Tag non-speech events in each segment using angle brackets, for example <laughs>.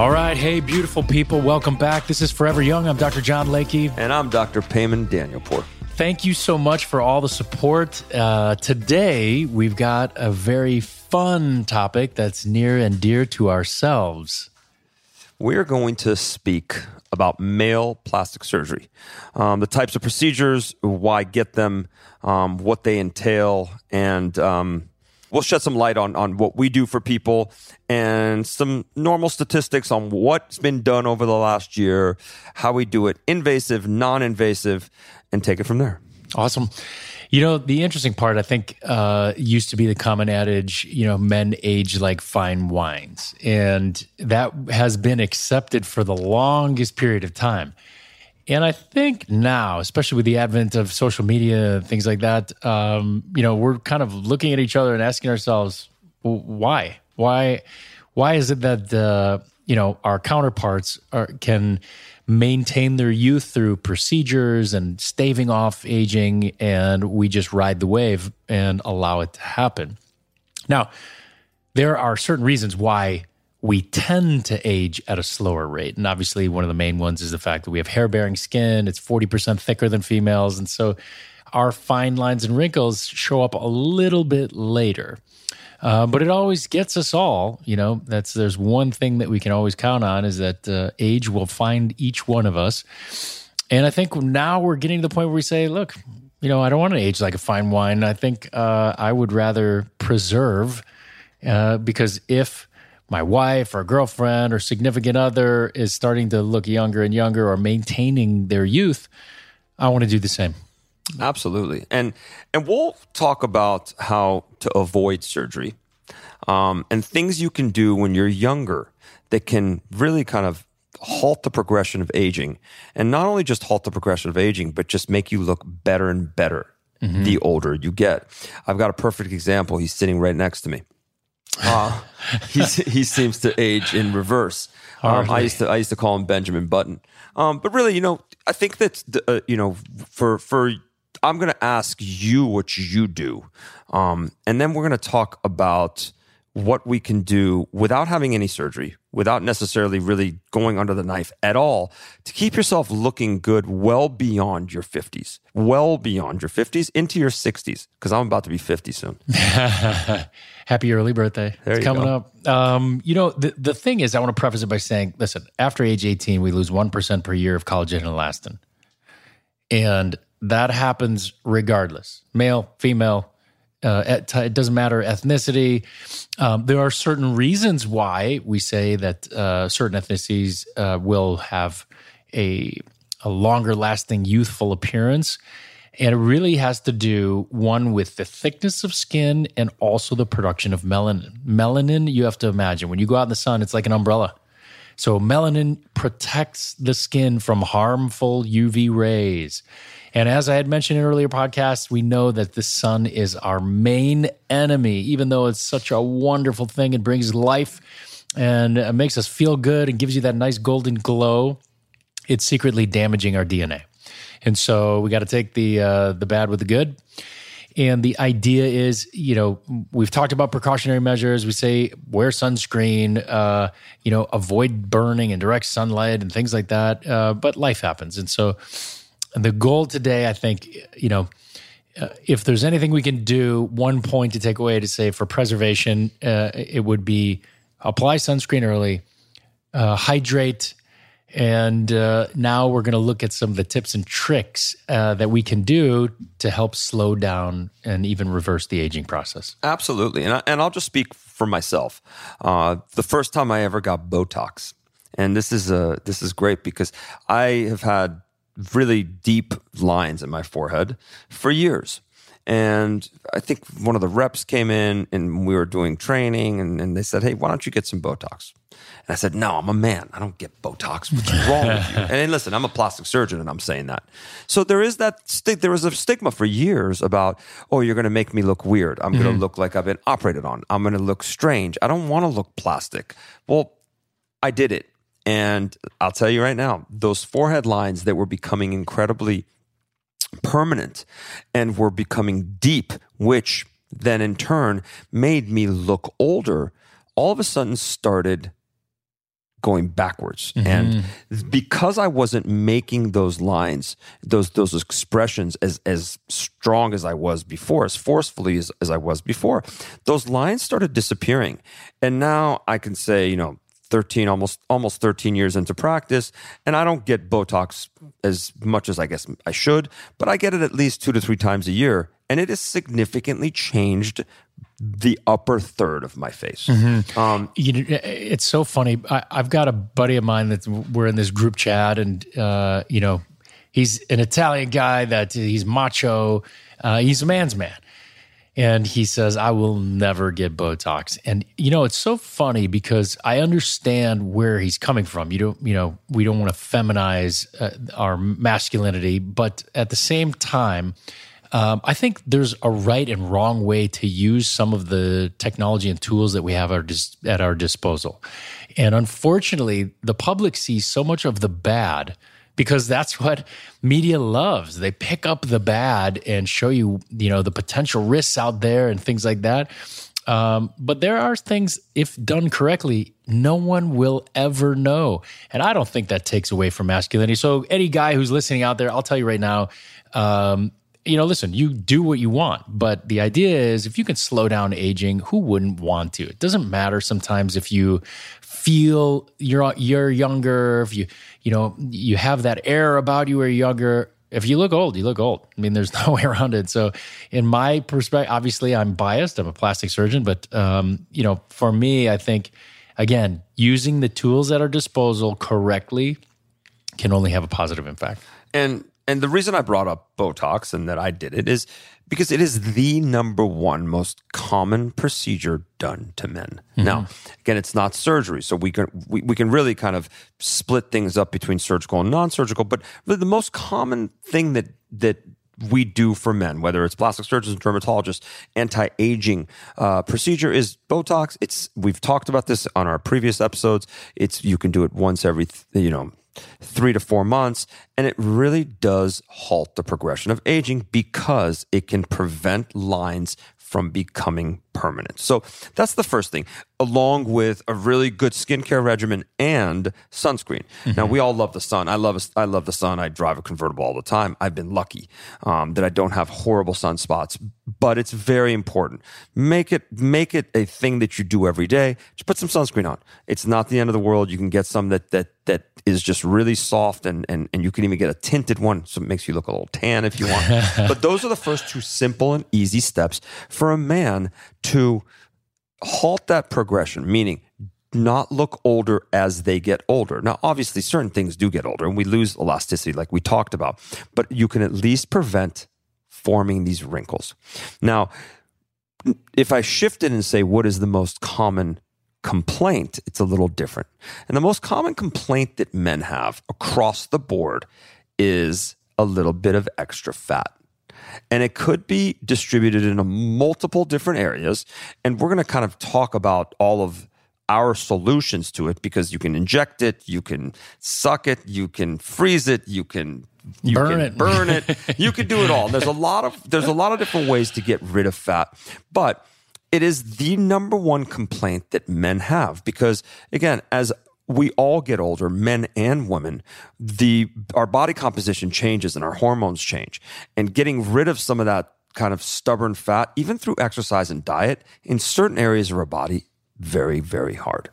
All right, hey, beautiful people, welcome back. This is Forever Young. I'm Dr. John Layke. And I'm Dr. Payman Danielpour. Thank you so much for all the support. Uh, today, we've got a very fun topic that's near and dear to ourselves. We're going to speak about male plastic surgery, um, the types of procedures, why get them, um, what they entail, and um, we'll shed some light on, on what we do for people and some normal statistics on what's been done over the last year, how we do it invasive, non invasive, and take it from there. Awesome. You know, the interesting part, I think, uh, used to be the common adage, you know, men age like fine wines. And that has been accepted for the longest period of time. And I think now, especially with the advent of social media and things like that, um, you know, we're kind of looking at each other and asking ourselves, well, why? Why? Why is it that uh, you know our counterparts are, can maintain their youth through procedures and staving off aging, and we just ride the wave and allow it to happen? Now, there are certain reasons why we tend to age at a slower rate. And obviously, one of the main ones is the fact that we have hair bearing skin, it's 40% thicker than females. And so our fine lines and wrinkles show up a little bit later. Uh, but it always gets us all, you know. That's there's one thing that we can always count on is that uh, age will find each one of us. And I think now we're getting to the point where we say, look, you know, I don't want to age like a fine wine. I think uh, I would rather preserve uh, because if my wife or girlfriend or significant other is starting to look younger and younger or maintaining their youth, I want to do the same. Absolutely, and and we'll talk about how to avoid surgery, um, and things you can do when you're younger that can really kind of halt the progression of aging, and not only just halt the progression of aging, but just make you look better and better the older you get. I've got a perfect example. He's sitting right next to me. <laughs> Uh, he's, he seems to age in reverse. Um, I used to I used to call him Benjamin Button. Um, but really, you know, I think that uh, you know, for for I'm going to ask you what you do, um, and then we're going to talk about what we can do without having any surgery, without necessarily really going under the knife at all, to keep yourself looking good well beyond your 50s, well beyond your 50s into your 60s, because I'm about to be 50 soon. <laughs> Happy early birthday. There it's coming go. up. Um, you know, the, the thing is, I want to preface it by saying, listen, after age 18, we lose 1% per year of collagen and elastin. And that happens regardless male, female, uh, it, doesn't matter ethnicity. Um, there are certain reasons why we say that uh, certain ethnicities uh, will have a, a longer lasting youthful appearance. And it really has to do, one, with the thickness of skin and also the production of melanin. Melanin, you have to imagine, when you go out in the sun, it's like an umbrella. So melanin protects the skin from harmful UV rays. And as I had mentioned in earlier podcasts, we know that the sun is our main enemy, even though it's such a wonderful thing. It brings life and it makes us feel good and gives you that nice golden glow. It's secretly damaging our DNA. And so we got to take the uh, the bad with the good. And the idea is, you know, we've talked about precautionary measures. We say wear sunscreen, uh, you know, avoid burning and direct sunlight and things like that. Uh, but life happens. And so the goal today, I think, you know, uh, if there's anything we can do, one point to take away to say for preservation, uh, it would be apply sunscreen early, uh, hydrate, and uh, now we're going to look at some of the tips and tricks uh, that we can do to help slow down and even reverse the aging process. Absolutely, and I, and I'll just speak for myself. Uh, the first time I ever got Botox, and this is a this is great because I have had really deep lines in my forehead for years. And I think one of the reps came in and we were doing training and, and, they said, Hey, why don't you get some Botox? And I said, No, I'm a man. I don't get Botox. What's wrong with you? <laughs> And listen, I'm a plastic surgeon and I'm saying that. So there is that, st- there was a stigma for years about, Oh, you're going to make me look weird. I'm mm-hmm. going to look like I've been operated on. I'm going to look strange. I don't want to look plastic. Well, I did it. And I'll tell you right now, those forehead lines that were becoming incredibly permanent and were becoming deep, which then in turn made me look older, all of a sudden started going backwards. Mm-hmm. And because I wasn't making those lines, those those expressions as as strong as I was before, as forcefully as, as I was before, those lines started disappearing. And now I can say, you know, 13 almost almost 13 years into practice. And i don't get botox as much as i guess i should but i get it at least two to three times a year. And it has significantly changed the upper third of my face. Mm-hmm. um, you it's so funny. I, have got a buddy of mine that we're in this group chat and uh, you know he's an italian guy that he's macho. Uh, he's a man's man and he says, I will never get Botox. And, you know, it's so funny because I understand where he's coming from. You don't, you know, we don't want to feminize uh, our masculinity, but at the same time, um, I think there's a right and wrong way to use some of the technology and tools that we have our dis- at our disposal. And unfortunately, the public sees so much of the bad because that's what media loves. They pick up the bad and show you, you know, the potential risks out there and things like that. Um, but there are things, if done correctly, no one will ever know. And I don't think that takes away from masculinity. So, any guy who's listening out there, I'll tell you right now, um, you know, listen, you do what you want, but the idea is if you can slow down aging, who wouldn't want to? It doesn't matter sometimes if you feel you're you're younger, if you you know you have that air about you, or younger. If you look old, you look old. I mean, there's <laughs> no way around it. So, in my perspective, obviously, I'm biased. I'm a plastic surgeon, but um, you know, for me, I think again, using the tools at our disposal correctly can only have a positive impact. And and the reason I brought up Botox and that I did it is because it is the number one most common procedure done to men. Mm-hmm. Now, again, it's not surgery, so we can we, we can really kind of split things up between surgical and non-surgical. But really, the most common thing that that we do for men, whether it's plastic surgeons, dermatologists, anti-aging uh, procedure is Botox. It's we've talked about this on our previous episodes. It's you can do it once every you know three to four months. And it really does halt the progression of aging because it can prevent lines from becoming permanent. So that's the first thing, along with a really good skincare regimen and sunscreen. Mm-hmm. Now we all love the sun. I love I love the sun. I drive a convertible all the time. I've been lucky um, that I don't have horrible sunspots, but it's very important. Make it make it a thing that you do every day. Just put some sunscreen on. It's not the end of the world. You can get some that that that is just really soft and and and you can even get a tinted one so it makes you look a little tan if you want. <laughs> but those are the first two simple and easy steps for a man to halt that progression, meaning not look older as they get older. Now, obviously, certain things do get older and we lose elasticity, like we talked about, but you can at least prevent forming these wrinkles. Now, if I shift it and say, what is the most common complaint? It's a little different. And the most common complaint that men have across the board is a little bit of extra fat and it could be distributed in multiple different areas. And we're going to kind of talk about all of our solutions to it because you can inject it, you can suck it, you can freeze it, you can you Burn can it. burn it. <laughs> You can do it all. There's a lot of there's a lot of different ways to get rid of fat, but it is the number one complaint that men have because again, as we all get older, men and women, the our body composition changes and our hormones change. And getting rid of some of that kind of stubborn fat, even through exercise and diet, in certain areas of our body, very, very hard.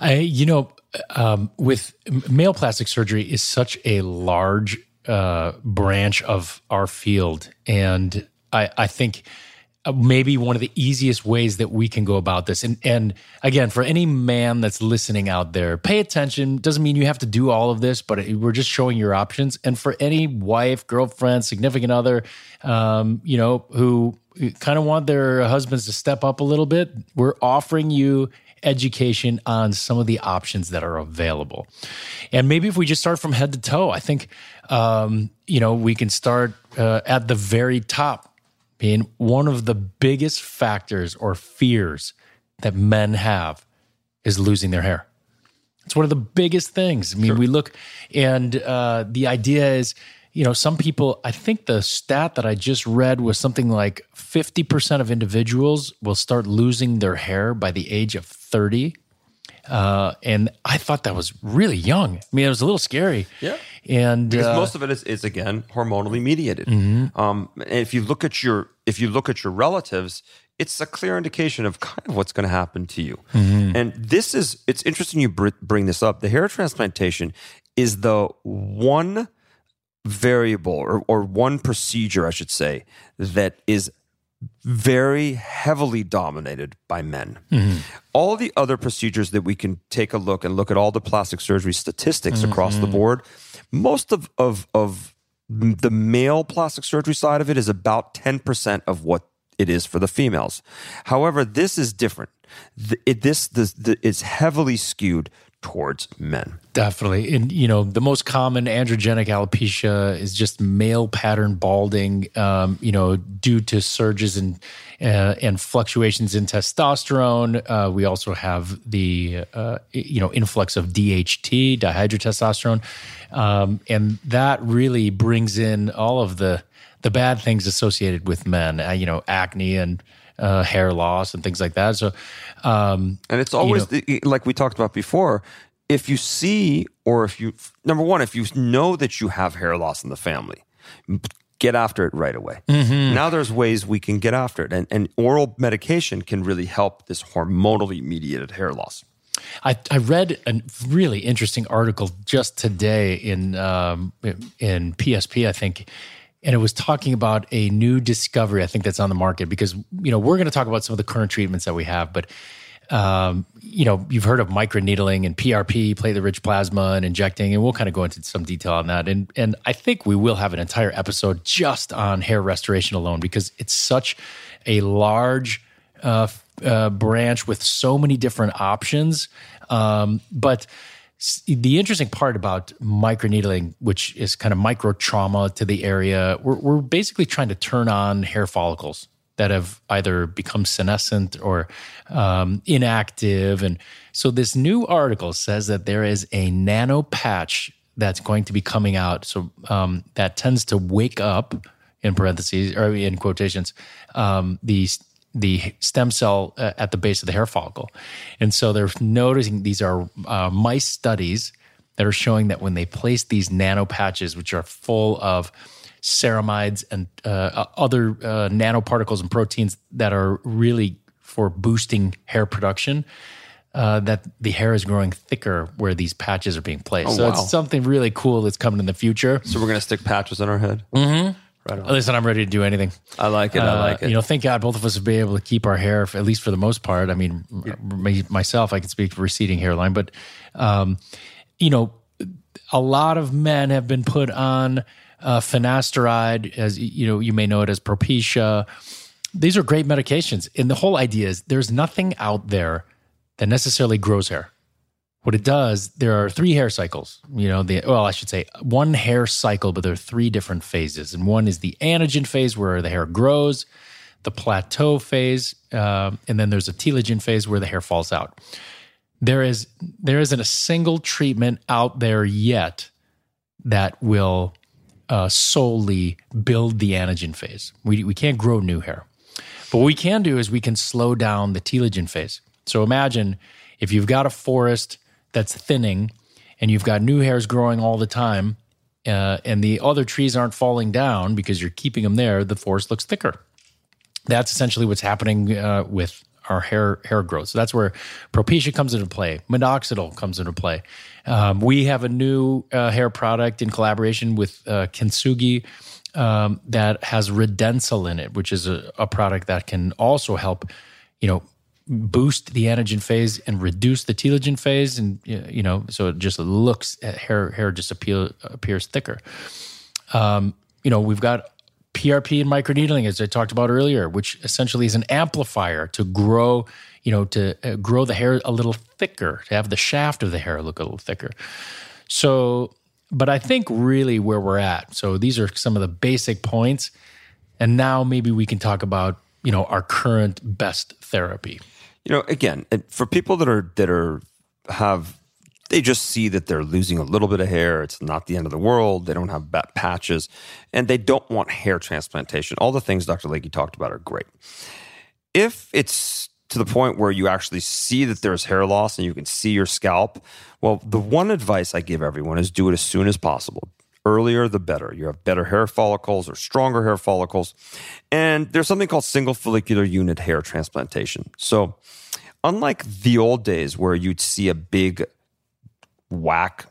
I, you know, um, with male plastic surgery is such a large uh, branch of our field, and I, I think maybe one of the easiest ways that we can go about this, and and again, for any man that's listening out there, pay attention. Doesn't mean you have to do all of this, but we're just showing your options. And for any wife, girlfriend, significant other, um, you know, who kind of want their husbands to step up a little bit, we're offering you education on some of the options that are available. And maybe if we just start from head to toe, I think, um, you know, we can start uh, at the very top, being one of the biggest factors or fears that men have is losing their hair. It's one of the biggest things. I mean, we look, and uh, the idea is, you know, some people, I think the stat that I just read was something like 50% of individuals will start losing their hair by the age of 30. Uh, and I thought that was really young. I mean, it was a little scary. Yeah. And because uh, most of it is, is again hormonally mediated. Mm-hmm. Um, and if you look at your if you look at your relatives, it's a clear indication of kind of what's going to happen to you. Mm-hmm. And this is it's interesting you br- bring this up. The hair transplantation is the one variable or, or one procedure, I should say, that is very heavily dominated by men. All the other procedures that we can take a look and look at all the plastic surgery statistics across the board, most of, of, of the male plastic surgery side of it is about 10% of what it is for the females. However, this is different. The, it, this, this, the, is heavily skewed towards men. Definitely. And, you know, the most common androgenic alopecia is just male pattern balding, um, you know, due to surges and, uh, and fluctuations in testosterone. Uh, we also have the, uh, you know, influx of DHT, dihydrotestosterone. Um, and that really brings in all of the, the bad things associated with men, uh, you know, acne and, uh, hair loss and things like that. So, um, And it's always the, like we talked about before. If you see, or if you, number one, if you know that you have hair loss in the family, get after it right away. Now there's ways we can get after it, and, and oral medication can really help this hormonally mediated hair loss. I, I read a really interesting article just today in um, in PSP, I think, and it was talking about a new discovery. I think that's on the market because you know we're going to talk about some of the current treatments that we have, but um, you know you've heard of microneedling and PRP, platelet-rich plasma, and injecting, and we'll kind of go into some detail on that. And and I think we will have an entire episode just on hair restoration alone because it's such a large uh, uh, branch with so many different options. Um, but the interesting part about microneedling, which is kind of micro trauma to the area, we're, we're basically trying to turn on hair follicles that have either become senescent or um, inactive. And so this new article says that there is a nano patch that's going to be coming out. So um, that tends to wake up in parentheses or in quotations um, the the stem cell uh, at the base of the hair follicle, and so they're noticing these are uh, mice studies that are showing that when they place these nano patches, which are full of ceramides and uh, other uh, nanoparticles and proteins that are really for boosting hair production, uh, that the hair is growing thicker where these patches are being placed. Oh, so wow. it's something really cool that's coming in the future. So we're gonna stick patches on our head. Listen, I'm ready to do anything. I like it. I Uh, like it. You know, thank God both of us will be able to keep our hair, at least for the most part. I mean, me, myself, I can speak for receding hairline, but, um, you know, a lot of men have been put on uh, finasteride, as you know, you may know it as Propecia. These are great medications. And the whole idea is there's nothing out there that necessarily grows hair. What it does, there are three hair cycles. You know, the well, I should say one hair cycle, but there are three different phases. And one is the anagen phase where the hair grows, the plateau phase, um, and then there's a telogen phase where the hair falls out. There is there isn't a single treatment out there yet that will uh, solely build the anagen phase. We, we can't grow new hair. But what we can do is we can slow down the telogen phase. So imagine if you've got a forest that's thinning and you've got new hairs growing all the time, uh, and the other trees aren't falling down because you're keeping them there, the forest looks thicker. That's essentially what's happening uh, with our hair hair growth. So that's where Propecia comes into play. Minoxidil comes into play. Um, we have a new uh, hair product in collaboration with uh, Kintsugi um, that has Redensyl in it, which is a, a product that can also help, you know, boost the anagen phase and reduce the telogen phase, and you know, so it just looks hair hair just appeal, appears thicker. Um, you know, we've got PRP and microneedling, as I talked about earlier, which essentially is an amplifier to grow, you know, to uh, grow the hair a little thicker, to have the shaft of the hair look a little thicker. So, but I think really where we're at. So these are some of the basic points, and now maybe we can talk about you know our current best therapy. You know, again, for people that are that are have they just see that they're losing a little bit of hair. It's not the end of the world. They don't have bad patches and they don't want hair transplantation. All the things Dr. Layke talked about are great. If it's to the point where you actually see that there's hair loss and you can see your scalp, well, the one advice I give everyone is do it as soon as possible. Earlier, the better. You have better hair follicles or stronger hair follicles. And there's something called single follicular unit hair transplantation. So, unlike the old days where you'd see a big whack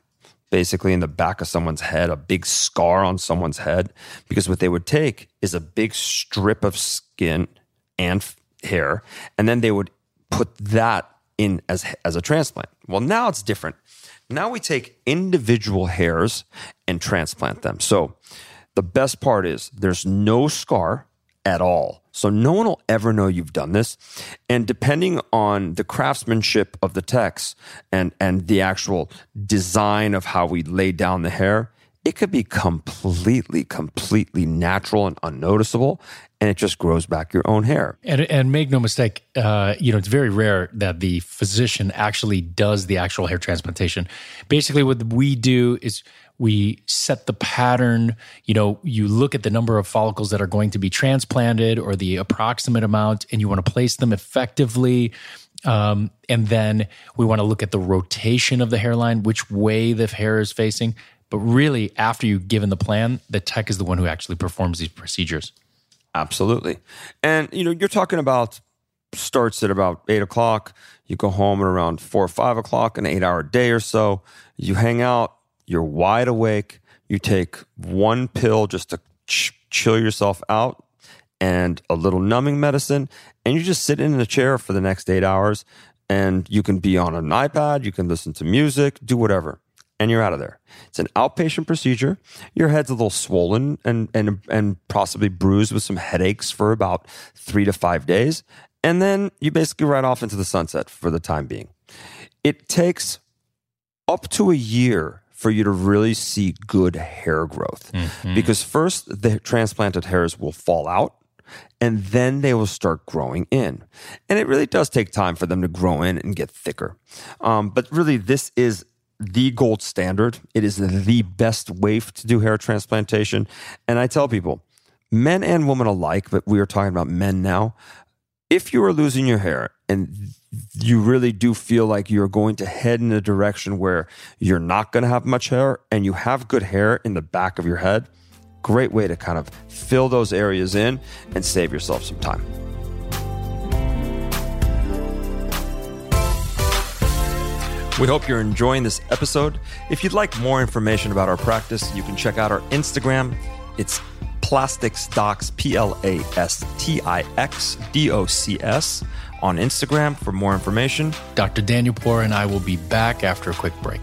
basically in the back of someone's head, a big scar on someone's head, because what they would take is a big strip of skin and hair, and then they would put that in as, as a transplant. Well, now it's different. Now we take individual hairs and transplant them. So the best part is there's no scar at all. So no one will ever know you've done this. And depending on the craftsmanship of the text and, and the actual design of how we lay down the hair, it could be completely, completely natural and unnoticeable, and it just grows back your own hair. And, and make no mistake, uh, you know, it's very rare that the physician actually does the actual hair transplantation. Basically, what we do is we set the pattern you know you look at the number of follicles that are going to be transplanted or the approximate amount and you want to place them effectively um, and then we want to look at the rotation of the hairline which way the hair is facing but really after you've given the plan the tech is the one who actually performs these procedures. Absolutely. And you know you're talking about starts at about eight o'clock. You go home at around four or five o'clock an eight hour day or so. You hang out. You're wide awake. You take one pill just to ch- chill yourself out and a little numbing medicine, and you just sit in a chair for the next eight hours. And you can be on an iPad, you can listen to music, do whatever, and you're out of there. It's an outpatient procedure. Your head's a little swollen and and and possibly bruised with some headaches for about three to five days, and then you basically ride off into the sunset for the time being. It takes up to a year for you to really see good hair growth. Mm-hmm. Because first, the transplanted hairs will fall out and then they will start growing in. And it really does take time for them to grow in and get thicker. Um, but really, this is the gold standard. It is the best way to do hair transplantation. And I tell people, men and women alike, but we are talking about men now. If you are losing your hair and you really do feel like you're going to head in a direction where you're not going to have much hair and you have good hair in the back of your head, great way to kind of fill those areas in and save yourself some time. We hope you're enjoying this episode. If you'd like more information about our practice, you can check out our Instagram. It's Plastix Docs, P L A S T I X D O C S on Instagram for more information. Dr. Danielpour and I will be back after a quick break.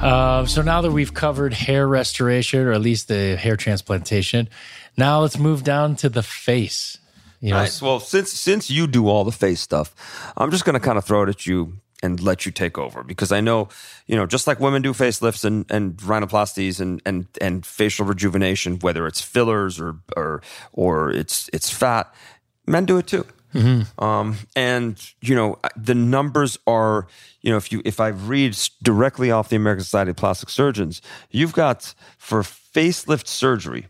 Uh, so now that we've covered hair restoration, or at least the hair transplantation, now let's move down to the face. You know. Well, since since you do all the face stuff, I'm just going to kind of throw it at you and let you take over because I know, you know, just like women do facelifts and, and rhinoplasties and, and, and facial rejuvenation, whether it's fillers or, or, or it's, it's fat, Men do it too. Um, and you know the numbers are you know if you if I read directly off the American Society of Plastic Surgeons, you've got for facelift surgery,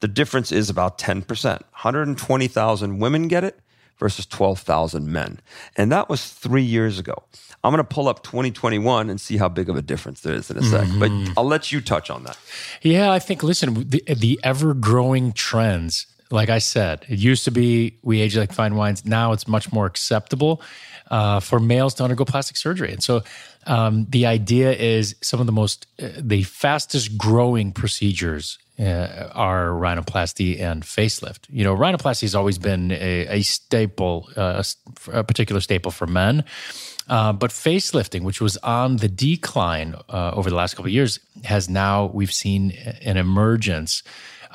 the difference is about ten percent. One hundred twenty thousand women get it versus twelve thousand men, and that was three years ago. I'm going to pull up 2021 and see how big of a difference there is in a sec, but I'll let you touch on that. Yeah, I think, listen, the, the ever growing trends, like I said, it used to be we age like fine wines. Now it's much more acceptable uh, for males to undergo plastic surgery. And so um, the idea is some of the most, uh, the fastest growing procedures uh, are rhinoplasty and facelift. You know, rhinoplasty has always been a, a staple, uh, a particular staple for men. Uh, but facelifting, which was on the decline uh, over the last couple of years, has now we've seen an emergence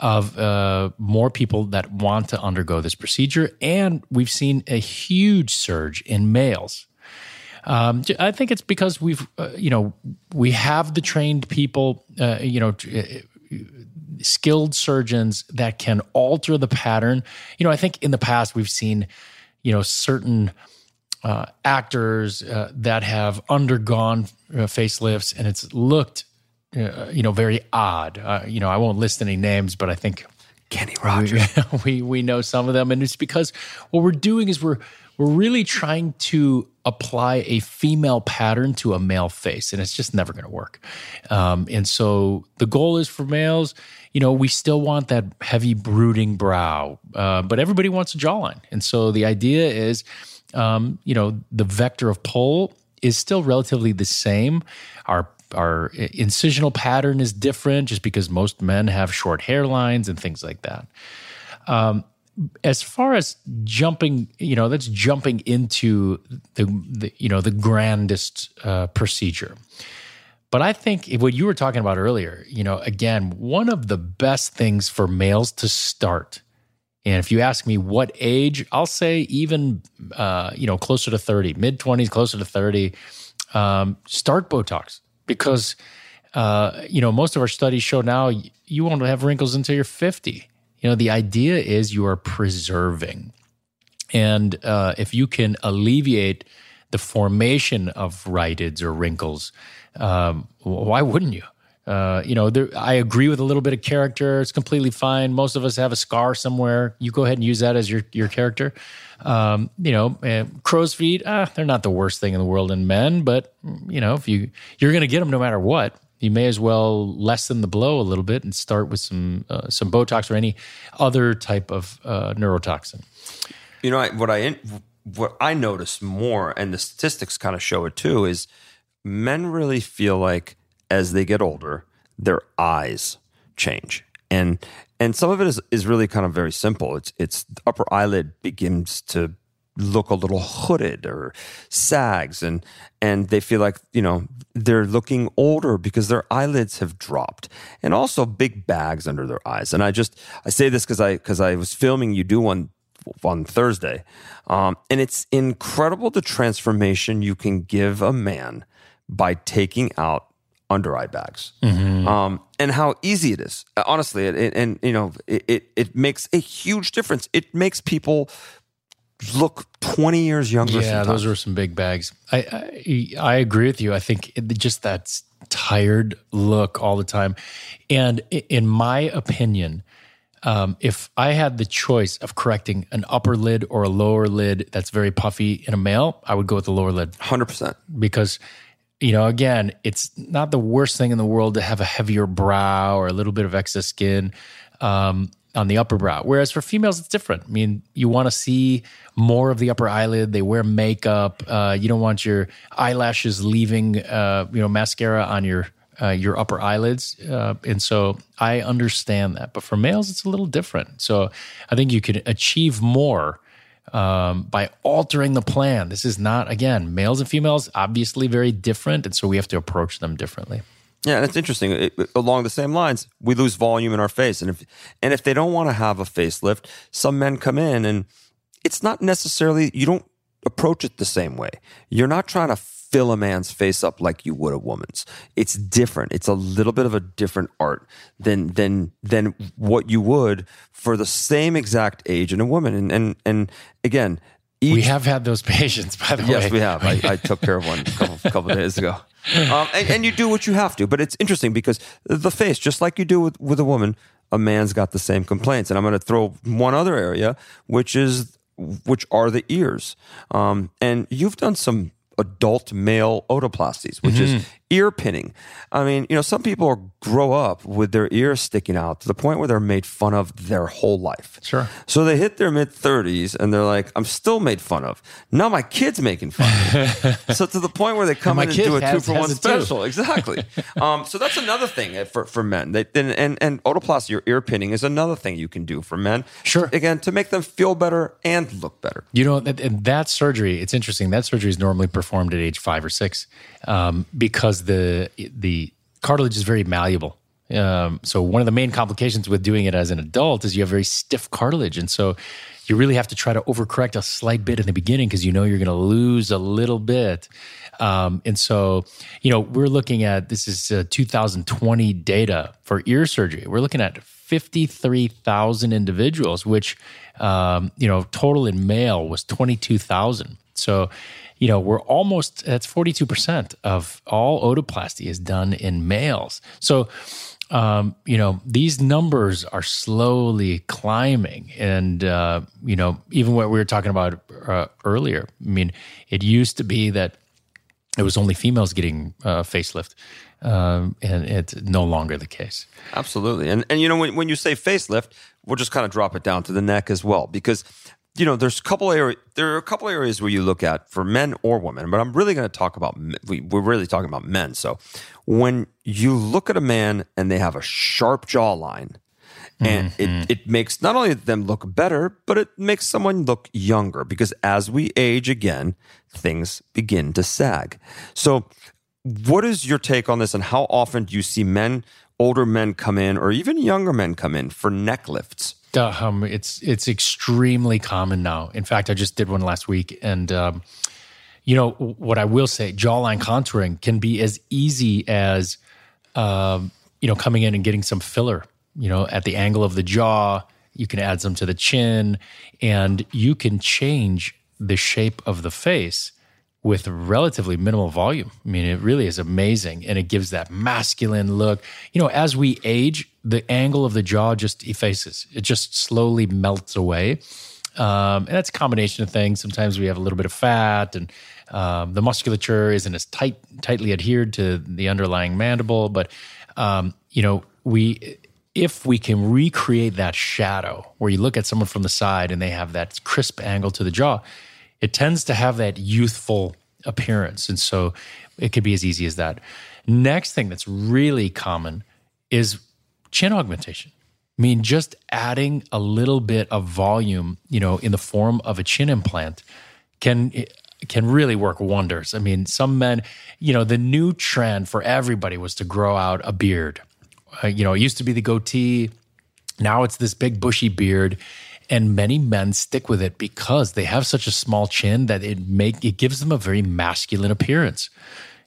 of uh, more people that want to undergo this procedure, and we've seen a huge surge in males. Um, I think it's because we've, uh, you know, we have the trained people, uh, you know, skilled surgeons that can alter the pattern. You know, I think in the past we've seen, you know, certain uh, actors uh, that have undergone uh, facelifts, and it's looked, uh, you know, very odd. Uh, you know, I won't list any names, but I think Kenny Rogers. We, <laughs> we we know some of them, and it's because what we're doing is we're we're really trying to apply a female pattern to a male face, and it's just never going to work. Um, and so the goal is for males. You know, we still want that heavy brooding brow, uh, but everybody wants a jawline, and so the idea is um, you know, the vector of pull is still relatively the same. Our our incisional pattern is different just because most men have short hairlines and things like that. Um, as far as jumping, you know, that's jumping into the, the you know the grandest uh, procedure. But I think what you were talking about earlier, you know, again, one of the best things for males to start and if you ask me what age, I'll say even uh, you know closer to thirty, mid twenties, closer to thirty. Um, start Botox because uh, you know most of our studies show now you won't have wrinkles until you're fifty. You know the idea is you are preserving, and uh, if you can alleviate the formation of rhytids or wrinkles, um, why wouldn't you? Uh, you know, there, I agree with a little bit of character. It's completely fine. Most of us have a scar somewhere. You go ahead and use that as your your character. Um, you know, crow's feet. Ah, they're not the worst thing in the world in men, but you know, if you you're going to get them no matter what, you may as well lessen the blow a little bit and start with some uh, some Botox or any other type of uh, neurotoxin. You know, what I what I notice more, and the statistics kind of show it too, is men really feel like as they get older, their eyes change. And and some of it is, is really kind of very simple. It's it's the upper eyelid begins to look a little hooded or sags and and they feel like you know they're looking older because their eyelids have dropped and also big bags under their eyes and i just i say this because i because i was filming you do one on thursday um, and it's incredible the transformation you can give a man by taking out under eye bags mm-hmm. um, and how easy it is honestly it, it, and you know it, it, it makes a huge difference it makes people look 20 years younger yeah sometimes. those are some big bags i i, I agree with you i think just that tired look all the time and in my opinion um, if I had the choice of correcting an upper lid or a lower lid that's very puffy in a male, I would go with the lower lid. 100%. Because you know, again, it's not the worst thing in the world to have a heavier brow or a little bit of excess skin um, on the upper brow. Whereas for females, it's different. I mean, you want to see more of the upper eyelid. They wear makeup. Uh, you don't want your eyelashes leaving, uh, you know, mascara on your uh, your upper eyelids. Uh, and so I understand that. But for males, it's a little different. So I think you can achieve more um, by altering the plan. This is not, again, males and females, obviously very different. And so we have to approach them differently. Yeah, it's interesting. It, along the same lines, we lose volume in our face, and if and if they don't want to have a facelift, some men come in, and it's not necessarily you don't approach it the same way. You're not trying to fill a man's face up like you would a woman's. It's different. It's a little bit of a different art than than than what you would for the same exact age in a woman. And and and again, each, we have had those <laughs> patients, by the yes, way. Yes, we have. I, I took care of one a couple, couple <laughs> days ago. Um, and, and you do what you have to, but it's interesting because the face, just like you do with, with a woman, a man's got the same complaints. And I'm going to throw one other area, which is which are the ears. Um, and you've done some adult male otoplasties, which Mm-hmm. is ear pinning. I mean, you know, some people grow up with their ears sticking out to the point where they're made fun of their whole life. Sure. So they hit their mid 30s and they're like, I'm still made fun of. Now my kid's making fun of me. <laughs> so to the point where they come in and do a two for one has it too. special. Exactly. <laughs> um, so that's another thing for, for men. They, and, and, and otoplasty or ear pinning is another thing you can do for men. Sure. Again, to make them feel better and look better. You know, that, and that surgery, it's interesting. That surgery is normally performed at age five or six um, because the the cartilage is very malleable. Um, so one of the main complications with doing it as an adult is you have very stiff cartilage, and so you really have to try to overcorrect a slight bit in the beginning because you know you're going to lose a little bit. Um, and so, you know, we're looking at this is uh, 2020 data for ear surgery. We're looking at 53,000 individuals, which, um, you know, total in male was 22,000. So, you know, we're almost, that's 42% of all otoplasty is done in males. So, um, you know, these numbers are slowly climbing. And, uh, you know, even what we were talking about uh, earlier, I mean, it used to be that it was only females getting uh, facelift, um, and it's no longer the case. Absolutely. And and you know when when you say facelift, we'll just kind of drop it down to the neck as well because you know there's a couple area there are a couple areas where you look at for men or women, but I'm really going to talk about we, we're really talking about men. So when you look at a man and they have a sharp jawline and it, mm-hmm. it makes not only them look better, but it makes someone look younger because as we age again, things begin to sag. So, what is your take on this, and how often do you see men, older men come in, or even younger men come in for neck lifts? Um, it's it's extremely common now. In fact, I just did one last week, and um, you know what I will say: jawline contouring can be as easy as um, you know coming in and getting some filler. You know, at the angle of the jaw, you can add some to the chin, and you can change the shape of the face with relatively minimal volume. I mean, it really is amazing, and it gives that masculine look. You know, as we age, the angle of the jaw just effaces; it just slowly melts away. Um, and that's a combination of things. Sometimes we have a little bit of fat, and um, the musculature isn't as tight, tightly adhered to the underlying mandible. But um, you know, we if we can recreate that shadow, where you look at someone from the side and they have that crisp angle to the jaw, it tends to have that youthful appearance, and so it could be as easy as that. Next thing that's really common is chin augmentation. I mean, just adding a little bit of volume, you know, in the form of a chin implant can can really work wonders. I mean, some men, you know, the new trend for everybody was to grow out a beard. Uh, you know, it used to be the goatee. Now it's this big bushy beard, and many men stick with it because they have such a small chin that it make it gives them a very masculine appearance.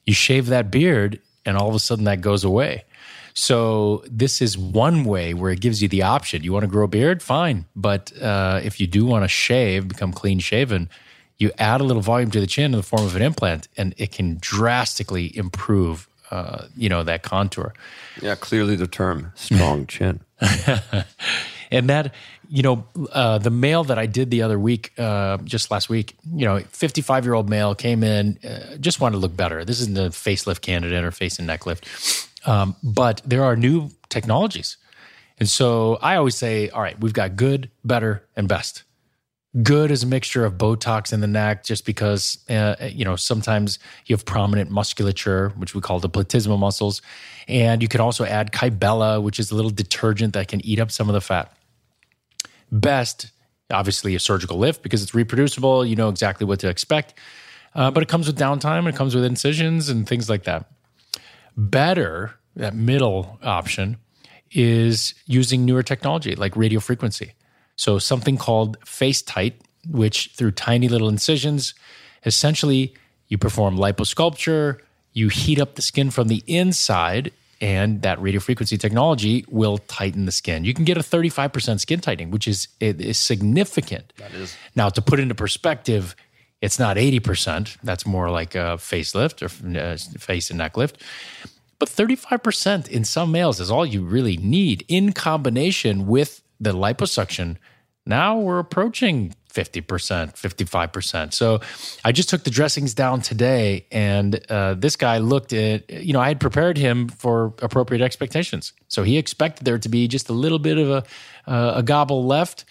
You shave that beard, and all of a sudden that goes away. So this is one way where it gives you the option. You want to grow a beard, fine, but uh, if you do want to shave, become clean shaven, you add a little volume to the chin in the form of an implant, and it can drastically improve, uh, you know, that contour. Yeah, clearly the term strong chin. <laughs> And that, you know, uh, the male that I did the other week, uh, just last week, you know, 55 year old male came in, uh, just wanted to look better. This isn't a facelift candidate or face and neck lift. Um, but there are new technologies. And so I always say, all right, we've got good, better, and best. Good is a mixture of Botox in the neck, just because uh, you know sometimes you have prominent musculature, which we call the platysma muscles, and you can also add Kybella, which is a little detergent that can eat up some of the fat. Best, obviously, a surgical lift because it's reproducible. You know exactly what to expect, uh, but it comes with downtime. It comes with incisions and things like that. Better, that middle option, is using newer technology like radio frequency. So something called FaceTite, which through tiny little incisions, essentially you perform liposculpture, you heat up the skin from the inside, and that radiofrequency technology will tighten the skin. You can get a 35% skin tightening, which is, is significant. That is. Now, to put into perspective, it's not 80%. That's more like a facelift or uh, face and neck lift. But 35% in some males is all you really need in combination with the liposuction. Now we're approaching 50%, 55%. So I just took the dressings down today, and uh, this guy looked at, you know, I had prepared him for appropriate expectations. So he expected there to be just a little bit of a, uh, a gobble left.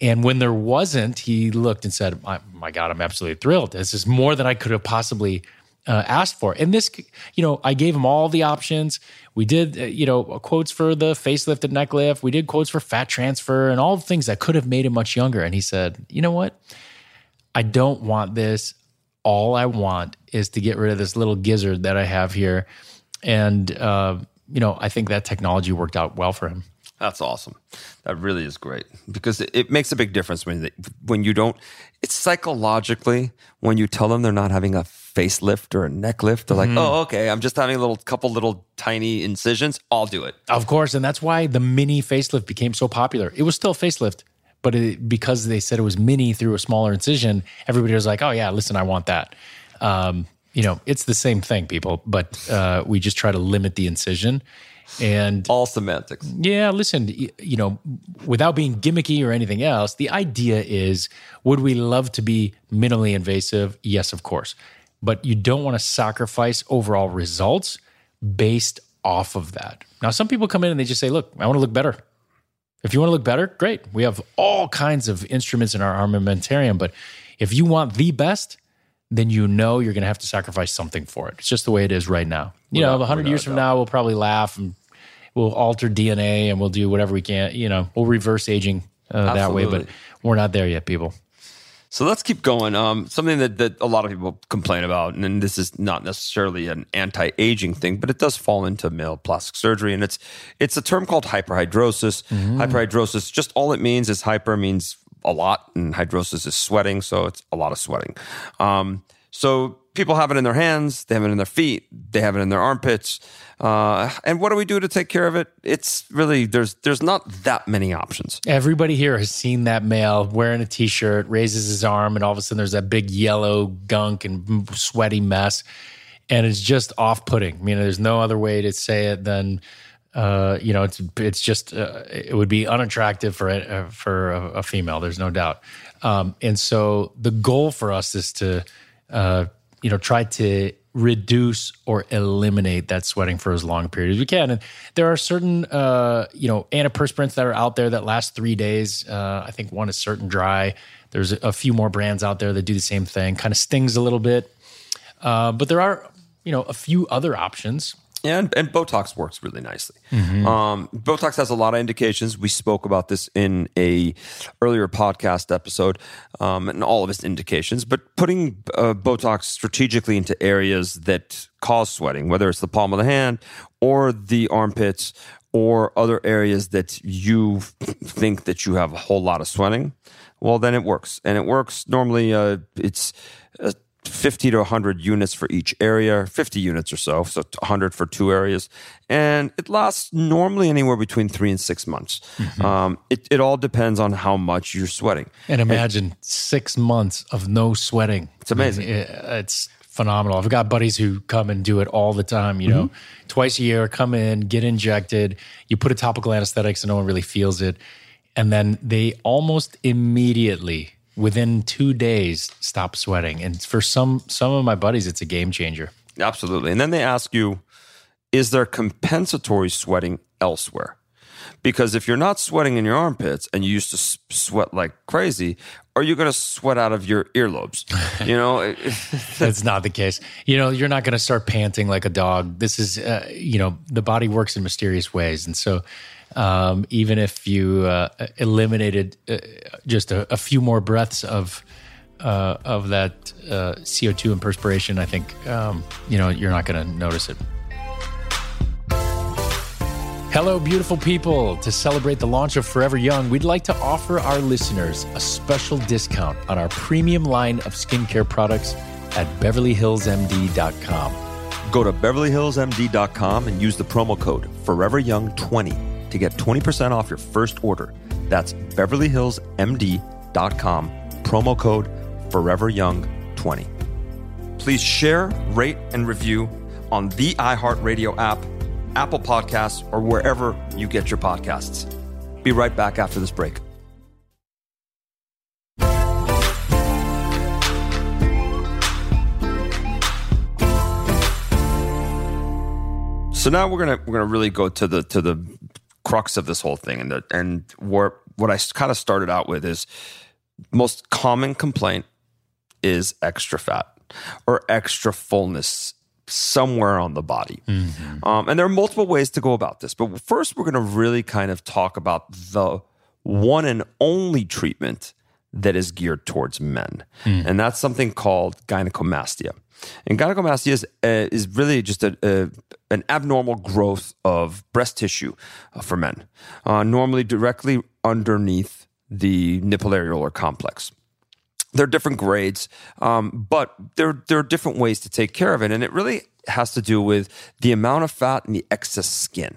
And when there wasn't, he looked and said, my, my God, I'm absolutely thrilled. This is more than I could have possibly uh, asked for. And this, you know, I gave him all the options. We did, uh, you know, quotes for the facelift and neck lift. We did quotes for fat transfer and all the things that could have made him much younger. And he said, you know what? I don't want this. All I want is to get rid of this little gizzard that I have here. And, uh, you know, I think that technology worked out well for him. That's awesome. That really is great because it, it makes a big difference when they, when you don't. It's psychologically when you tell them they're not having a facelift or a neck lift. They're like, mm-hmm. oh, okay, I'm just having a little couple little tiny incisions. I'll do it. Of course, and that's why the mini facelift became so popular. It was still facelift, but it, because they said it was mini through a smaller incision, everybody was like, oh yeah, listen, I want that. Um, you know, it's the same thing, people, but uh, we just try to limit the incision and all semantics. Yeah, listen, you know, without being gimmicky or anything else, the idea is would we love to be minimally invasive? Yes, of course. But you don't want to sacrifice overall results based off of that. Now, some people come in and they just say, look, I want to look better. If you want to look better, great. We have all kinds of instruments in our armamentarium. But if you want the best, then you know you're going to have to sacrifice something for it. It's just the way it is right now. You know, 100 years from now, we'll probably laugh and we'll alter DNA and we'll do whatever we can. You know, we'll reverse aging uh, that way, but we're not there yet, people. So let's keep going. Um, something that, that a lot of people complain about, and this is not necessarily an anti-aging thing, but it does fall into male plastic surgery, and it's it's a term called hyperhidrosis. Mm-hmm. Hyperhidrosis, just all it means is hyper means a lot, and hidrosis is sweating, so it's a lot of sweating. Um, so people have it in their hands, they have it in their feet, they have it in their armpits. Uh, and what do we do to take care of it? It's really there's there's not that many options. Everybody here has seen that male wearing a t-shirt, raises his arm, and all of a sudden there's that big yellow gunk and sweaty mess, and it's just off-putting. I mean, there's no other way to say it than. Uh, you know, it's it's just uh, it would be unattractive for a, for a, a female. There's no doubt, um, and so the goal for us is to uh, you know, try to reduce or eliminate that sweating for as long a period as we can. And there are certain, uh, you know, antiperspirants that are out there that last three days. Uh, I think one is Certain Dri. There's a few more brands out there that do the same thing. Kind of stings a little bit, uh, but there are, you know, a few other options and, and Botox works really nicely. Mm-hmm. Um, Botox has a lot of indications. We spoke about this in a earlier podcast episode, um, and all of its indications. But putting uh, Botox strategically into areas that cause sweating, whether it's the palm of the hand or the armpits or other areas that you think that you have a whole lot of sweating, well, then it works. And it works normally. Uh, it's uh, 50 to 100 units for each area, 50 units or so, so 100 for two areas. And it lasts normally anywhere between three and six months. Mm-hmm. Um, it, it all depends on how much you're sweating. And imagine it, six months of no sweating. It's amazing. it, it's phenomenal. I've got buddies who come and do it all the time, you know, mm-hmm. twice a year, come in, get injected. You put a topical anesthetic so no one really feels it. And then they almost immediately within two days stop sweating. And for some some of my buddies, it's a game changer. Absolutely. And then they ask you, is there compensatory sweating elsewhere? Because if you're not sweating in your armpits and you used to sweat like crazy, are you going to sweat out of your earlobes? <laughs> You know, <laughs> that's not the case. You know, you're not going to start panting like a dog. This is, uh, you know, the body works in mysterious ways, and so um, even if you uh, eliminated uh, just a, a, few more breaths of uh, of that uh, CO2 and perspiration, I think um, you know you're not going to notice it. Hello, beautiful people. To celebrate the launch of Forever Young, we'd like to offer our listeners a special discount on our premium line of skincare products at BeverlyHillsMD.com. Go to BeverlyHillsMD.com and use the promo code ForeverYoung20 to get 20% off your first order. That's BeverlyHillsMD.com, promo code ForeverYoung20. Please share, rate, and review on the iHeartRadio app, Apple Podcasts, or wherever you get your podcasts. Be right back after this break. So now we're gonna we're gonna really go to the to the crux of this whole thing, and the and where what I kind of started out with is most common complaint is extra fat or extra fullness somewhere on the body. Um, and there are multiple ways to go about this. But first, we're going to really kind of talk about the one and only treatment that is geared towards men. And that's something called gynecomastia. And gynecomastia is, uh, is really just a, a, an abnormal growth of breast tissue uh, for men, uh, normally directly underneath the nipple areolar complex there are different grades, um, but there there are different ways to take care of it, and it really has to do with the amount of fat and the excess skin.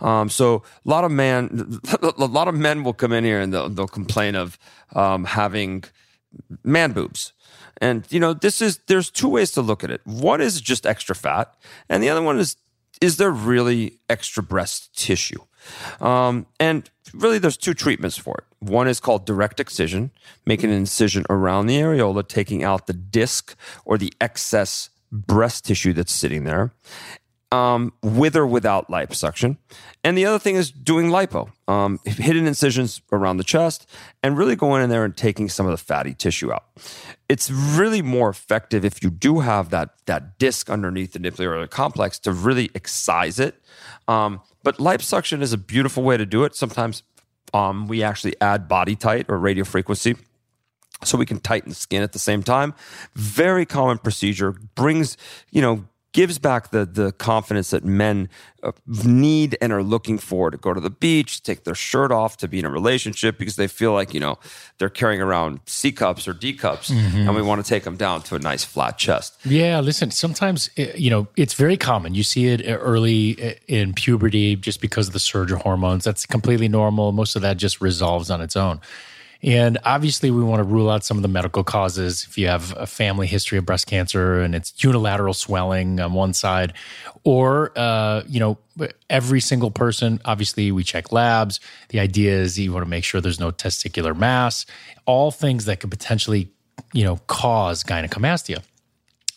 Um, so a lot of man, <laughs> a lot of men will come in here and they'll, they'll complain of um, having man boobs. And you know, this is there's two ways to look at it. One is just extra fat, and the other one is is there really extra breast tissue? Um, and really, there's two treatments for it. One is called direct excision, making an incision around the areola, taking out the disc or the excess breast tissue that's sitting there, um, with or without liposuction. And the other thing is doing lipo, um, hidden incisions around the chest, and really going in there and taking some of the fatty tissue out. It's really more effective if you do have that that disc underneath the nipple complex to really excise it. Um, but liposuction is a beautiful way to do it. Sometimes um, we actually add BodyTite or radio frequency so we can tighten the skin at the same time. Very common procedure brings, you know, gives back the the confidence that men uh, need and are looking for to go to the beach, take their shirt off, to be in a relationship because they feel like you know they're carrying around C cups or D cups, and we want to take them down to a nice flat chest. Yeah, listen, sometimes, uh, you know, it's very common. You see it early uh, in puberty just because of the surge of hormones. That's completely normal. Most of that just resolves on its own. And obviously, we want to rule out some of the medical causes. If you have a family history of breast cancer and it's unilateral swelling on one side, or, uh, you know, every single person, obviously, we check labs. The idea is you want to make sure there's no testicular mass, all things that could potentially, you know, cause gynecomastia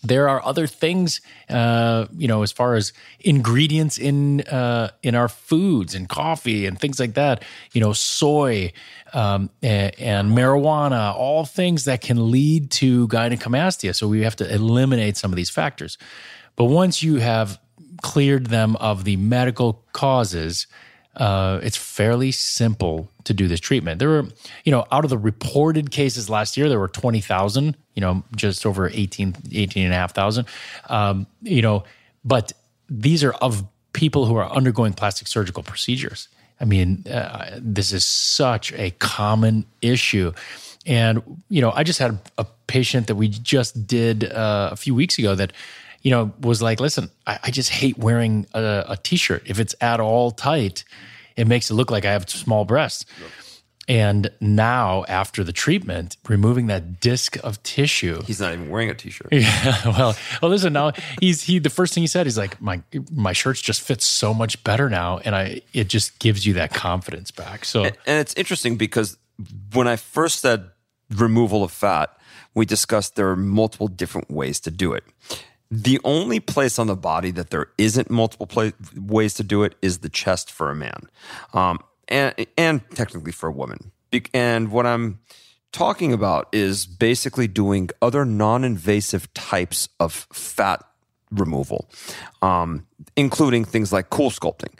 there are other things, uh, you know, as far as ingredients in uh, in our foods and coffee and things like that. You know, soy um, and, and marijuana, all things that can lead to gynecomastia. So we have to eliminate some of these factors. But once you have cleared them of the medical causes, uh, it's fairly simple to do this treatment. There were, you know, out of the reported cases last year, there were 20,000, you know, just over 18, 18 and a half thousand. Um, you know, but these are of people who are undergoing plastic surgical procedures. I mean, uh, this is such a common issue. And, you know, I just had a patient that we just did uh, a few weeks ago that, you know, was like, listen, I, I just hate wearing a a t-shirt. If it's at all tight, it makes it look like I have small breasts. And now, after the treatment, removing that disc of tissue, He's not even wearing a t-shirt. <laughs> yeah. Well, well, listen. Now he's he. The first thing he said, he's like, my my shirts just fit so much better now, and I it just gives you that confidence back. So And it's interesting because when I first said removal of fat, we discussed there are multiple different ways to do it. The only place on the body that there isn't multiple pla ways to do it is the chest for a man, um, and and technically for a woman. And what I'm talking about is basically doing other non-invasive types of fat removal, um, including things like CoolSculpting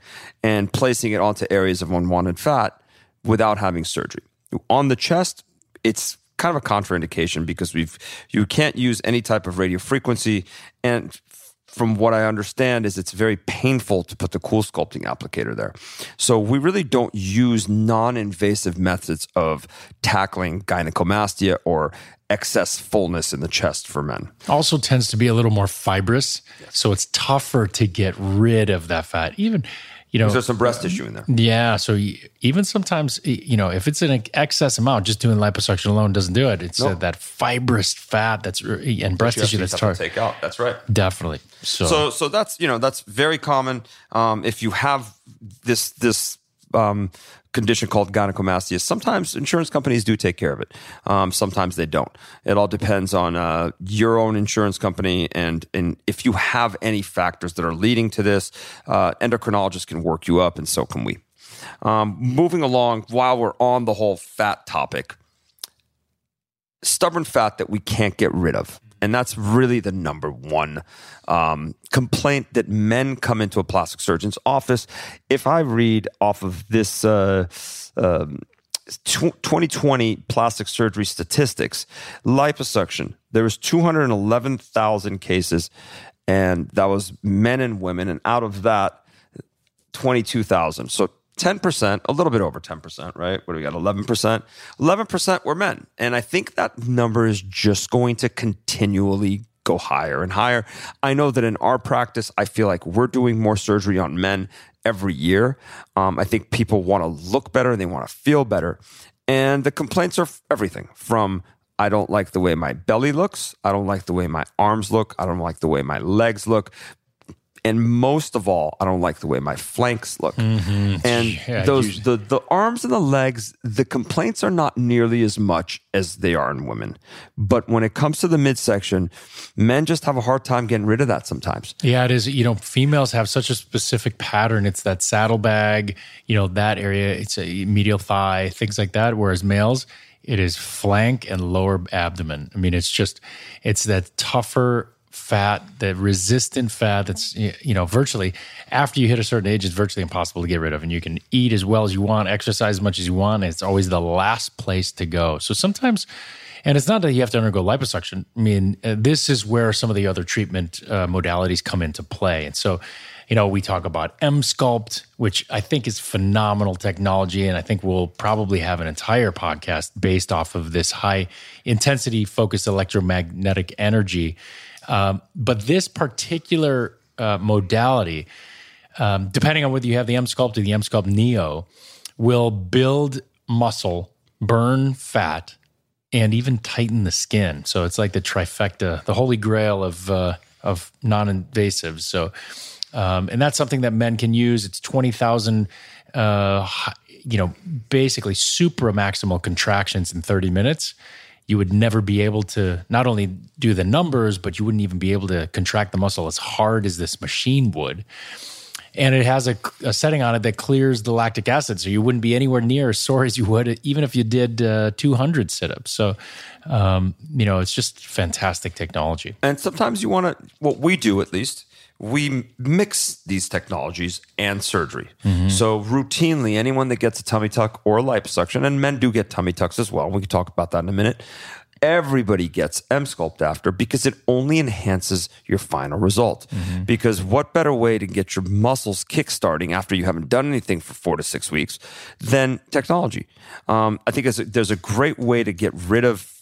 and placing it onto areas of unwanted fat without having surgery. On the chest, it's kind of a contraindication because we've you can't use any type of radio frequency and from what I understand, is it's very painful to put the CoolSculpting applicator there. So we really don't use non-invasive methods of tackling gynecomastia or excess fullness in the chest for men. Also tends to be a little more fibrous, so it's tougher to get rid of that fat. Even you know, there's some breast tissue in there. Yeah. So even sometimes, you know, if it's an excess amount, just doing liposuction alone doesn't do it. It's uh, that fibrous fat that's and breast tissue that's hard to take out. That's right. Definitely. So, so, so that's you know that's very common. Um, if you have this this um, condition called gynecomastia. Sometimes insurance companies do take care of it. Um, sometimes they don't. It all depends on uh, your own insurance company and, and if you have any factors that are leading to this. Uh, endocrinologists can work you up, and so can we. Um, moving along, while we're on the whole fat topic, stubborn fat that we can't get rid of. And that's really the number one um, complaint that men come into a plastic surgeon's office. If I read off of this uh, um, 2020 plastic surgery statistics, liposuction, there was 211,000 cases, and that was men and women. And out of that, 22,000. So 10%, a little bit over 10%, right? What do we got? 11%. 11% were men. And I think that number is just going to continually go higher and higher. I know that in our practice, I feel like we're doing more surgery on men every year. Um, I think people want to look better and they want to feel better. And the complaints are everything from I don't like the way my belly looks. I don't like the way my arms look. I don't like the way my legs look and most of all, I don't like the way my flanks look. Mm-hmm. And yeah, those the the arms and the legs, the complaints are not nearly as much as they are in women. But when it comes to the midsection, men just have a hard time getting rid of that sometimes. Yeah, it is. You know, females have such a specific pattern. It's that saddlebag, you know, that area. It's a medial thigh, things like that. Whereas males, it is flank and lower abdomen. I mean, it's just it's that tougher fat, the resistant fat that's, you know, virtually after you hit a certain age, it's virtually impossible to get rid of. And you can eat as well as you want, exercise as much as you want. It's always the last place to go. So sometimes, and it's not that you have to undergo liposuction. I mean, uh, this is where some of the other treatment uh, modalities come into play. And so, you know, we talk about Emsculpt, which I think is phenomenal technology. And I think we'll probably have an entire podcast based off of this high intensity focused electromagnetic energy um, but this particular uh, modality, um, depending on whether you have the Emsculpt or the Emsculpt Neo, will build muscle, burn fat, and even tighten the skin. So it's like the trifecta, the holy grail of uh, of non-invasives. So, um, and that's something that men can use. It's twenty thousand, uh, you know, basically supra maximal contractions in thirty minutes you would never be able to not only do the numbers, but you wouldn't even be able to contract the muscle as hard as this machine would. And it has a, a setting on it that clears the lactic acid, so you wouldn't be anywhere near as sore as you would even if you did uh, 200 sit-ups. So, um, you know, it's just fantastic technology. And sometimes you want to, what we do at least, we mix these technologies and surgery. Mm-hmm. So routinely, anyone that gets a tummy tuck or a liposuction, and men do get tummy tucks as well. We can talk about that in a minute. Everybody gets Emsculpt after because it only enhances your final result. Mm-hmm. Because what better way to get your muscles kickstarting after you haven't done anything for four to six weeks than technology? Um, I think there's a great way to get rid of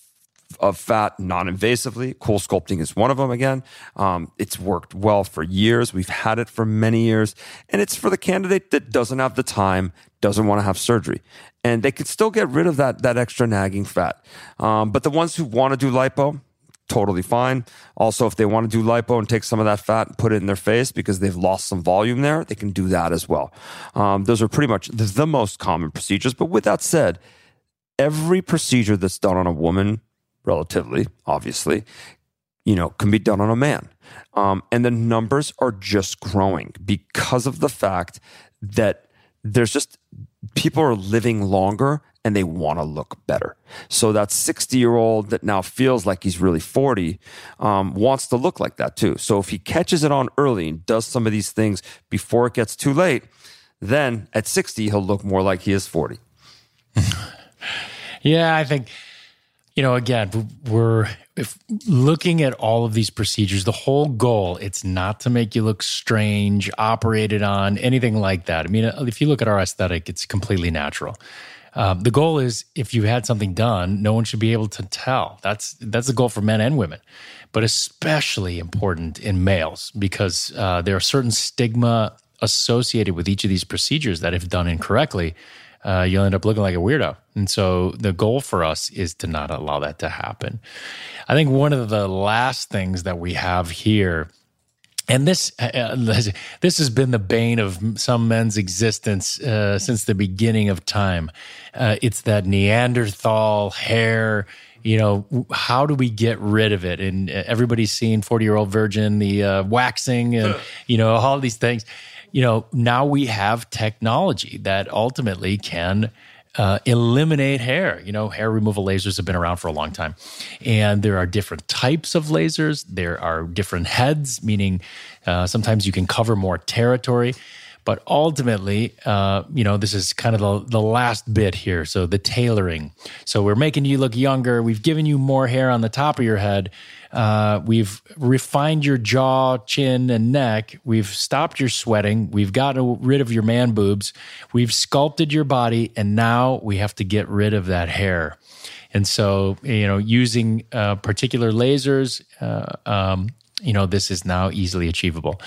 of fat non-invasively. CoolSculpting is one of them. Again, um, it's worked well for years. We've had it for many years, and it's for the candidate that doesn't have the time, doesn't want to have surgery, and they could still get rid of that that extra nagging fat. Um, but the ones who want to do lipo, totally fine. Also, if they want to do lipo and take some of that fat and put it in their face because they've lost some volume there, they can do that as well. Um, those are pretty much the most common procedures. But with that said, every procedure that's done on a woman relatively, obviously, you know, can be done on a man. Um, and the numbers are just growing because of the fact that there's just people are living longer and they want to look better. So that 60 year old that now feels like he's really 40 um, wants to look like that too. So if he catches it on early and does some of these things before it gets too late, then at 60, he'll look more like he is 40. <laughs> yeah, I think you know, again, we're looking at all of these procedures, the whole goal, it's not to make you look strange, operated on, anything like that. I mean, if you look at our aesthetic, it's completely natural. Um, the goal is if you had something done, no one should be able to tell. That's that's the goal for men and women, but especially important in males because uh, there are certain stigma associated with each of these procedures that, if done incorrectly, uh, you'll end up looking like a weirdo. And so the goal for us is to not allow that to happen. I think one of the last things that we have here and this uh, this has been the bane of some men's existence uh, since the beginning of time. Uh, it's that Neanderthal hair. You know, how do we get rid of it? And uh, everybody's seen Forty Year Old Virgin, the uh, waxing, and you know all these things you know, now we have technology that ultimately can uh, eliminate hair. You know, hair removal lasers have been around for a long time. And there are different types of lasers, there are different heads, meaning uh, sometimes you can cover more territory. But ultimately, uh, you know, this is kind of the, the last bit here. So the tailoring. So we're making you look younger. We've given you more hair on the top of your head. Uh, we've refined your jaw, chin, and neck. We've stopped your sweating. We've gotten rid of your man boobs. We've sculpted your body, and now we have to get rid of that hair. And so, you know, using uh, particular lasers, uh, um, you know, this is now easily achievable.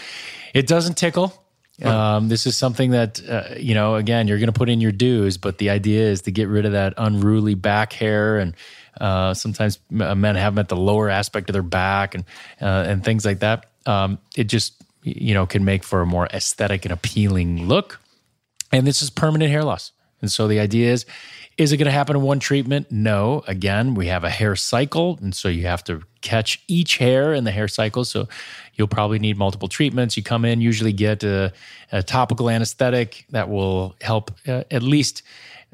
It doesn't tickle. Um, this is something that, uh, you know, again, you're going to put in your dues, but the idea is to get rid of that unruly back hair and uh, sometimes uh, men have them at the lower aspect of their back and uh, and things like that. Um, it just you know can make for a more aesthetic and appealing look. And this is permanent hair loss. And so the idea is, is it going to happen in one treatment? No. Again, we have a hair cycle, and so you have to catch each hair in the hair cycle. So you'll probably need multiple treatments. You come in, usually get a, a topical anesthetic that will help uh, at least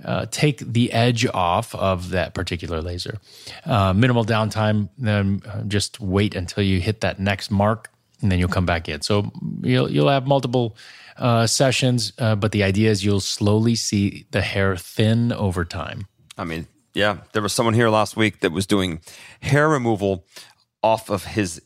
uh, take the edge off of that particular laser. Uh, minimal downtime, then uh, just wait until you hit that next mark, and then you'll come back in. So you'll you'll have multiple uh, sessions, uh, but the idea is you'll slowly see the hair thin over time. I mean, yeah, there was someone here last week that was doing hair removal off of his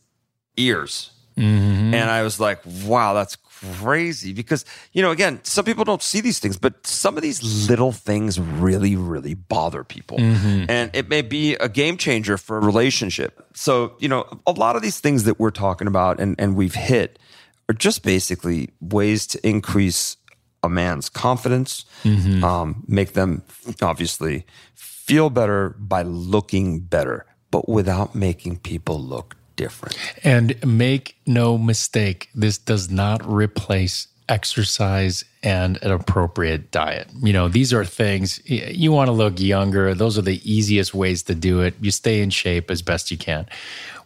ears. Mm-hmm. And I was like, wow, that's crazy because, you know, again, some people don't see these things, but some of these little things really, really bother people. Mm-hmm. And it may be a game changer for a relationship. So, you know, a lot of these things that we're talking about and, and we've hit are just basically ways to increase a man's confidence, mm-hmm. um, make them obviously feel better by looking better, but without making people look different. And make no mistake, this does not replace exercise and an appropriate diet. You know, these are things you want to look younger. Those are the easiest ways to do it. You stay in shape as best you can.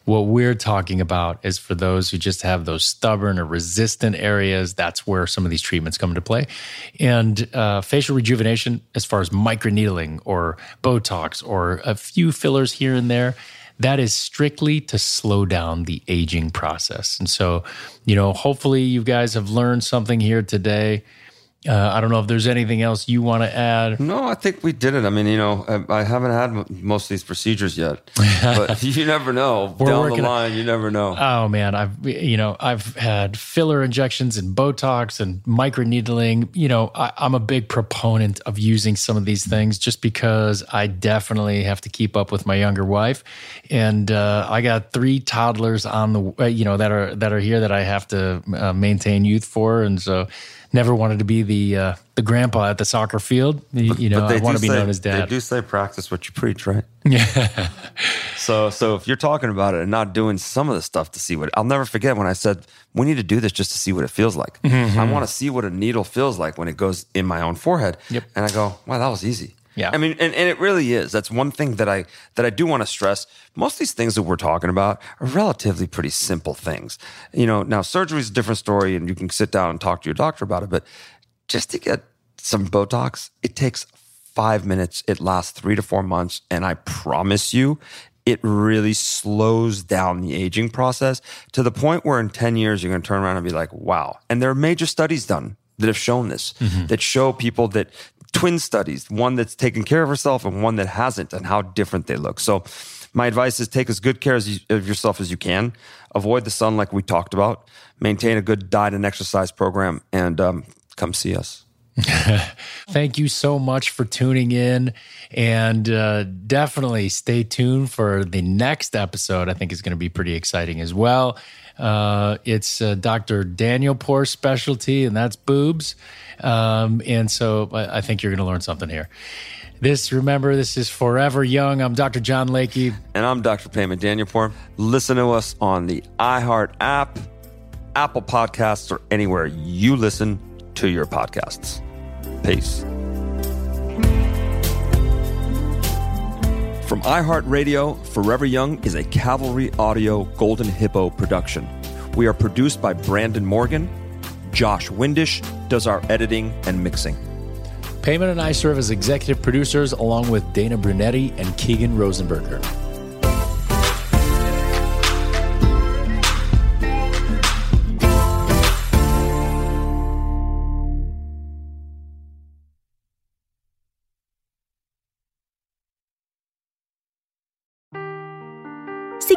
What we're talking about is for those who just have those stubborn or resistant areas. That's where some of these treatments come into play. And uh, facial rejuvenation, as far as microneedling or Botox or a few fillers here and there, that is strictly to slow down the aging process. And so, you know, hopefully you guys have learned something here today. Uh, I don't know if there's anything else you want to add. No, I think we did it. I mean, you know, I, I haven't had most of these procedures yet, but <laughs> you never know. Down the line, you never know. Oh man, I've you know I've had filler injections and Botox and microneedling. You know, I, I'm a big proponent of using some of these things just because I definitely have to keep up with my younger wife, and uh, I got three toddlers on the uh, you know that are that are here that I have to uh, maintain youth for, and so never wanted to be the uh, the grandpa at the soccer field. You, you know, I want to be say, known as dad. They do say practice what you preach, right? <laughs> Yeah. so so if you're talking about it and not doing some of the stuff to see what I'll never forget when I said we need to do this just to see what it feels like. Mm-hmm. I want to see what a needle feels like when it goes in my own forehead. Yep. And I go, wow, that was easy. Yeah. I mean, and, and it really is. That's one thing that I that I do want to stress. Most of these things that we're talking about are relatively pretty simple things. You know, now surgery is a different story and you can sit down and talk to your doctor about it, but just to get some Botox, it takes five minutes. It lasts three to four months. And I promise you, it really slows down the aging process to the point where in 10 years, you're going to turn around and be like, wow. And there are major studies done that have shown this, mm-hmm. that show people that twin studies, one that's taken care of herself and one that hasn't, and how different they look. So, my advice is take as good care as you, of yourself as you can. Avoid the sun, like we talked about. Maintain a good diet and exercise program, and um, come see us. <laughs> Thank you so much for tuning in. And uh, definitely stay tuned for the next episode. I think is going to be pretty exciting as well. Uh, it's uh, Dr. Danielpour's specialty, and that's boobs. Um, and so I, I think you're going to learn something here. This, remember, this is Forever Young. I'm Dr. John Layke. And I'm Dr. Payman Danielpour. Listen to us on the iHeart app, Apple Podcasts, or anywhere you listen to your podcasts. Peace. From iHeartRadio, Forever Young is a Cavalry Audio Golden Hippo production. We are produced by Brandon Morgan. Josh Windish does our editing and mixing. Payman and I serve as executive producers along with Dana Brunetti and Keegan Rosenberger.